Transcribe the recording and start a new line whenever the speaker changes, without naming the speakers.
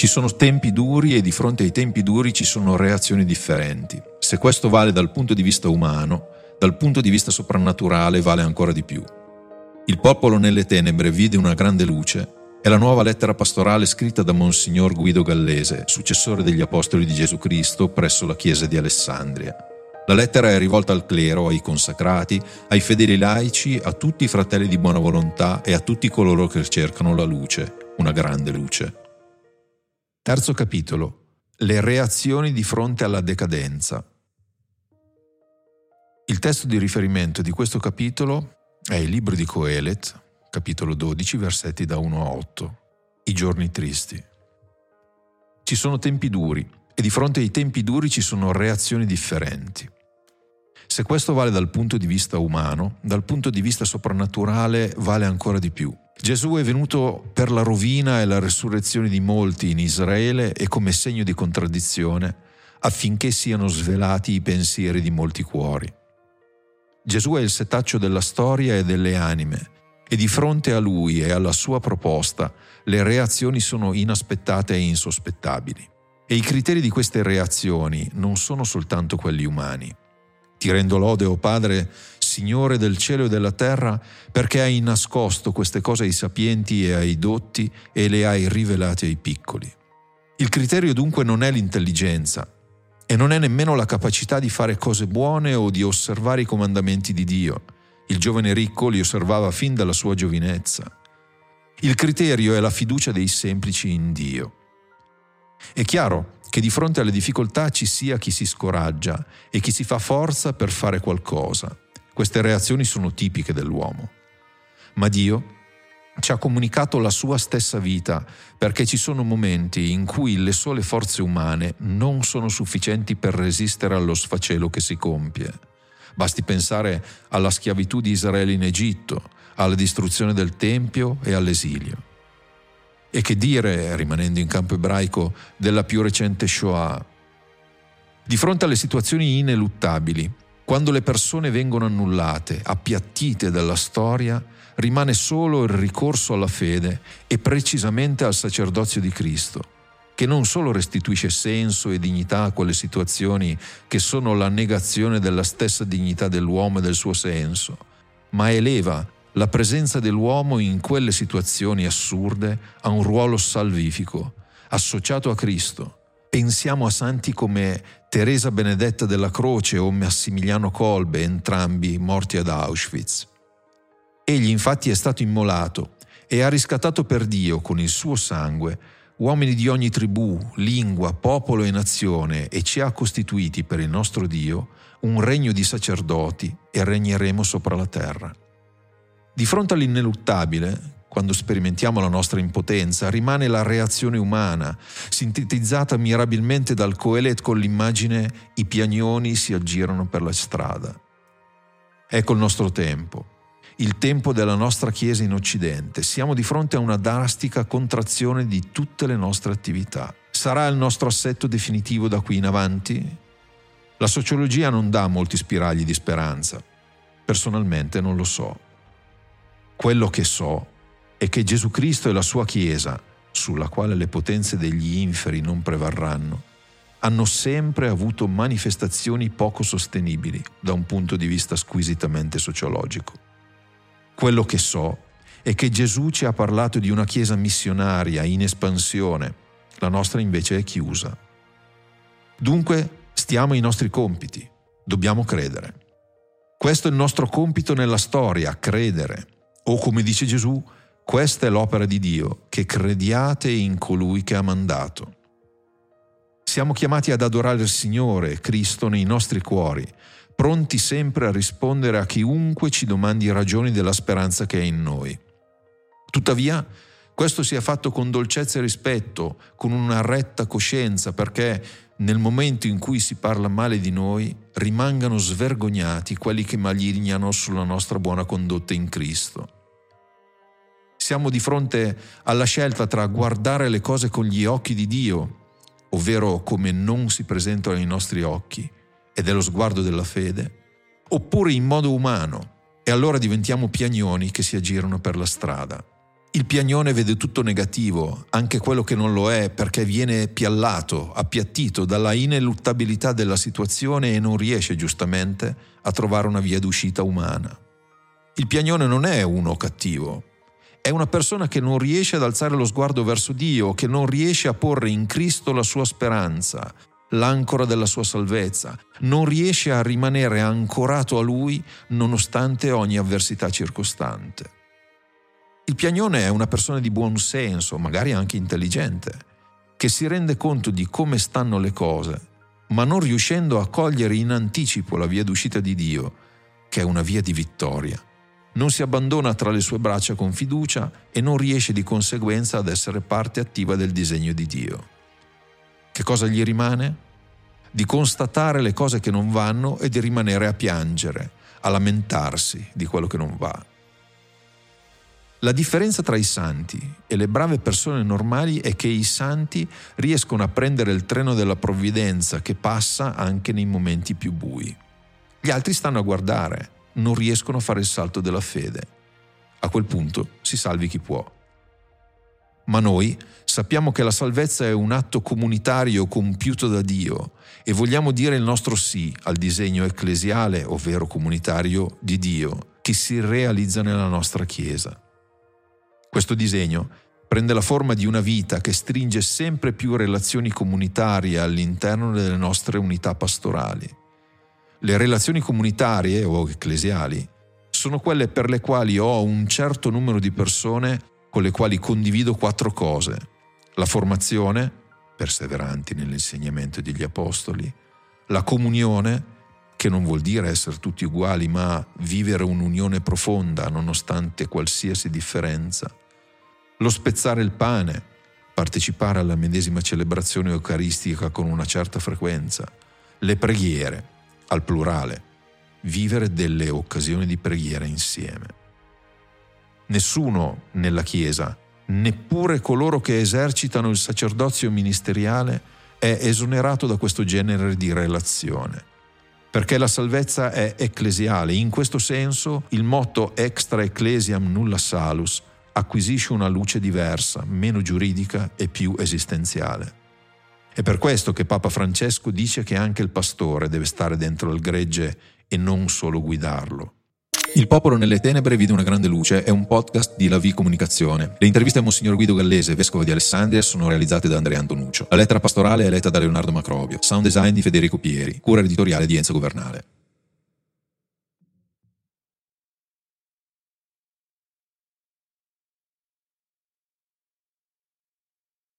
Ci sono tempi duri e di fronte ai tempi duri ci sono reazioni differenti. Se questo vale dal punto di vista umano, dal punto di vista soprannaturale vale ancora di più. Il popolo nelle tenebre vide una grande luce è la nuova lettera pastorale scritta da Monsignor Guido Gallese, successore degli Apostoli di Gesù Cristo presso la Chiesa di Alessandria. La lettera è rivolta al clero, ai consacrati, ai fedeli laici, a tutti i fratelli di buona volontà e a tutti coloro che cercano la luce, una grande luce. Terzo capitolo. Le reazioni di fronte alla decadenza. Il testo di riferimento di questo capitolo è il libro di Coelet, capitolo 12, versetti da 1 a 8. I giorni tristi. Ci sono tempi duri e di fronte ai tempi duri ci sono reazioni differenti. Se questo vale dal punto di vista umano, dal punto di vista soprannaturale vale ancora di più. Gesù è venuto per la rovina e la resurrezione di molti in Israele e come segno di contraddizione affinché siano svelati i pensieri di molti cuori. Gesù è il setaccio della storia e delle anime e di fronte a lui e alla sua proposta le reazioni sono inaspettate e insospettabili. E i criteri di queste reazioni non sono soltanto quelli umani. Ti rendo lode, o oh Padre, Signore del cielo e della terra, perché hai nascosto queste cose ai sapienti e ai dotti e le hai rivelate ai piccoli. Il criterio dunque non è l'intelligenza e non è nemmeno la capacità di fare cose buone o di osservare i comandamenti di Dio, il giovane ricco li osservava fin dalla sua giovinezza. Il criterio è la fiducia dei semplici in Dio. È chiaro che di fronte alle difficoltà ci sia chi si scoraggia e chi si fa forza per fare qualcosa. Queste reazioni sono tipiche dell'uomo. Ma Dio ci ha comunicato la sua stessa vita perché ci sono momenti in cui le sole forze umane non sono sufficienti per resistere allo sfacelo che si compie. Basti pensare alla schiavitù di Israele in Egitto, alla distruzione del Tempio e all'esilio. E che dire, rimanendo in campo ebraico, della più recente Shoah? Di fronte alle situazioni ineluttabili, quando le persone vengono annullate, appiattite dalla storia, rimane solo il ricorso alla fede e precisamente al sacerdozio di Cristo che non solo restituisce senso e dignità a quelle situazioni che sono la negazione della stessa dignità dell'uomo e del suo senso, ma eleva la presenza dell'uomo in quelle situazioni assurde a un ruolo salvifico, associato a Cristo. Pensiamo a santi come Teresa Benedetta della Croce o Massimiliano Kolbe, entrambi morti ad Auschwitz. Egli infatti è stato immolato e ha riscattato per Dio con il suo sangue uomini di ogni tribù, lingua, popolo e nazione, e ci ha costituiti per il nostro Dio un regno di sacerdoti e regneremo sopra la terra. Di fronte all'ineluttabile, quando sperimentiamo la nostra impotenza, rimane la reazione umana, sintetizzata mirabilmente dal Coelet con l'immagine i piagnoni si aggirano per la strada. Ecco il nostro tempo il tempo della nostra Chiesa in Occidente. Siamo di fronte a una drastica contrazione di tutte le nostre attività. Sarà il nostro assetto definitivo da qui in avanti? La sociologia non dà molti spiragli di speranza. Personalmente non lo so. Quello che so è che Gesù Cristo e la sua Chiesa, sulla quale le potenze degli inferi non prevarranno, hanno sempre avuto manifestazioni poco sostenibili da un punto di vista squisitamente sociologico. Quello che so è che Gesù ci ha parlato di una Chiesa missionaria in espansione, la nostra invece è chiusa. Dunque stiamo ai nostri compiti, dobbiamo credere. Questo è il nostro compito nella storia, credere. O come dice Gesù, questa è l'opera di Dio, che crediate in colui che ha mandato. Siamo chiamati ad adorare il Signore, Cristo, nei nostri cuori, pronti sempre a rispondere a chiunque ci domandi ragioni della speranza che è in noi. Tuttavia, questo sia fatto con dolcezza e rispetto, con una retta coscienza, perché nel momento in cui si parla male di noi, rimangano svergognati quelli che malignano sulla nostra buona condotta in Cristo. Siamo di fronte alla scelta tra guardare le cose con gli occhi di Dio, ovvero come non si presentano ai nostri occhi, ed è lo sguardo della fede, oppure in modo umano, e allora diventiamo piagnoni che si aggirano per la strada. Il piagnone vede tutto negativo, anche quello che non lo è, perché viene piallato, appiattito dalla ineluttabilità della situazione e non riesce giustamente a trovare una via d'uscita umana. Il piagnone non è uno cattivo, è una persona che non riesce ad alzare lo sguardo verso Dio, che non riesce a porre in Cristo la sua speranza, l'ancora della sua salvezza, non riesce a rimanere ancorato a Lui nonostante ogni avversità circostante. Il piagnone è una persona di buon senso, magari anche intelligente, che si rende conto di come stanno le cose, ma non riuscendo a cogliere in anticipo la via d'uscita di Dio, che è una via di vittoria. Non si abbandona tra le sue braccia con fiducia e non riesce di conseguenza ad essere parte attiva del disegno di Dio. Che cosa gli rimane? Di constatare le cose che non vanno e di rimanere a piangere, a lamentarsi di quello che non va. La differenza tra i santi e le brave persone normali è che i santi riescono a prendere il treno della provvidenza che passa anche nei momenti più bui. Gli altri stanno a guardare, non riescono a fare il salto della fede. A quel punto si salvi chi può. Ma noi sappiamo che la salvezza è un atto comunitario compiuto da Dio e vogliamo dire il nostro sì al disegno ecclesiale, ovvero comunitario, di Dio, che si realizza nella nostra Chiesa. Questo disegno prende la forma di una vita che stringe sempre più relazioni comunitarie all'interno delle nostre unità pastorali. Le relazioni comunitarie o ecclesiali sono quelle per le quali ho un certo numero di persone con le quali condivido quattro cose. La formazione, perseveranti nell'insegnamento degli apostoli, la comunione, che non vuol dire essere tutti uguali, ma vivere un'unione profonda nonostante qualsiasi differenza, lo spezzare il pane, partecipare alla medesima celebrazione eucaristica con una certa frequenza, le preghiere, al plurale, vivere delle occasioni di preghiera insieme. Nessuno nella Chiesa, neppure coloro che esercitano il sacerdozio ministeriale, è esonerato da questo genere di relazione. Perché la salvezza è ecclesiale, in questo senso il motto extra ecclesiam nulla salus acquisisce una luce diversa, meno giuridica e più esistenziale. È per questo che Papa Francesco dice che anche il pastore deve stare dentro il gregge e non solo guidarlo.
Il popolo nelle tenebre vide una grande luce è un podcast di La V Comunicazione. Le interviste a Monsignor Guido Gallese, vescovo di Alessandria, sono realizzate da Andrea Antonuccio. La lettera pastorale è letta da Leonardo Macrobio. Sound design di Federico Pieri. Cura editoriale di Enzo Governale.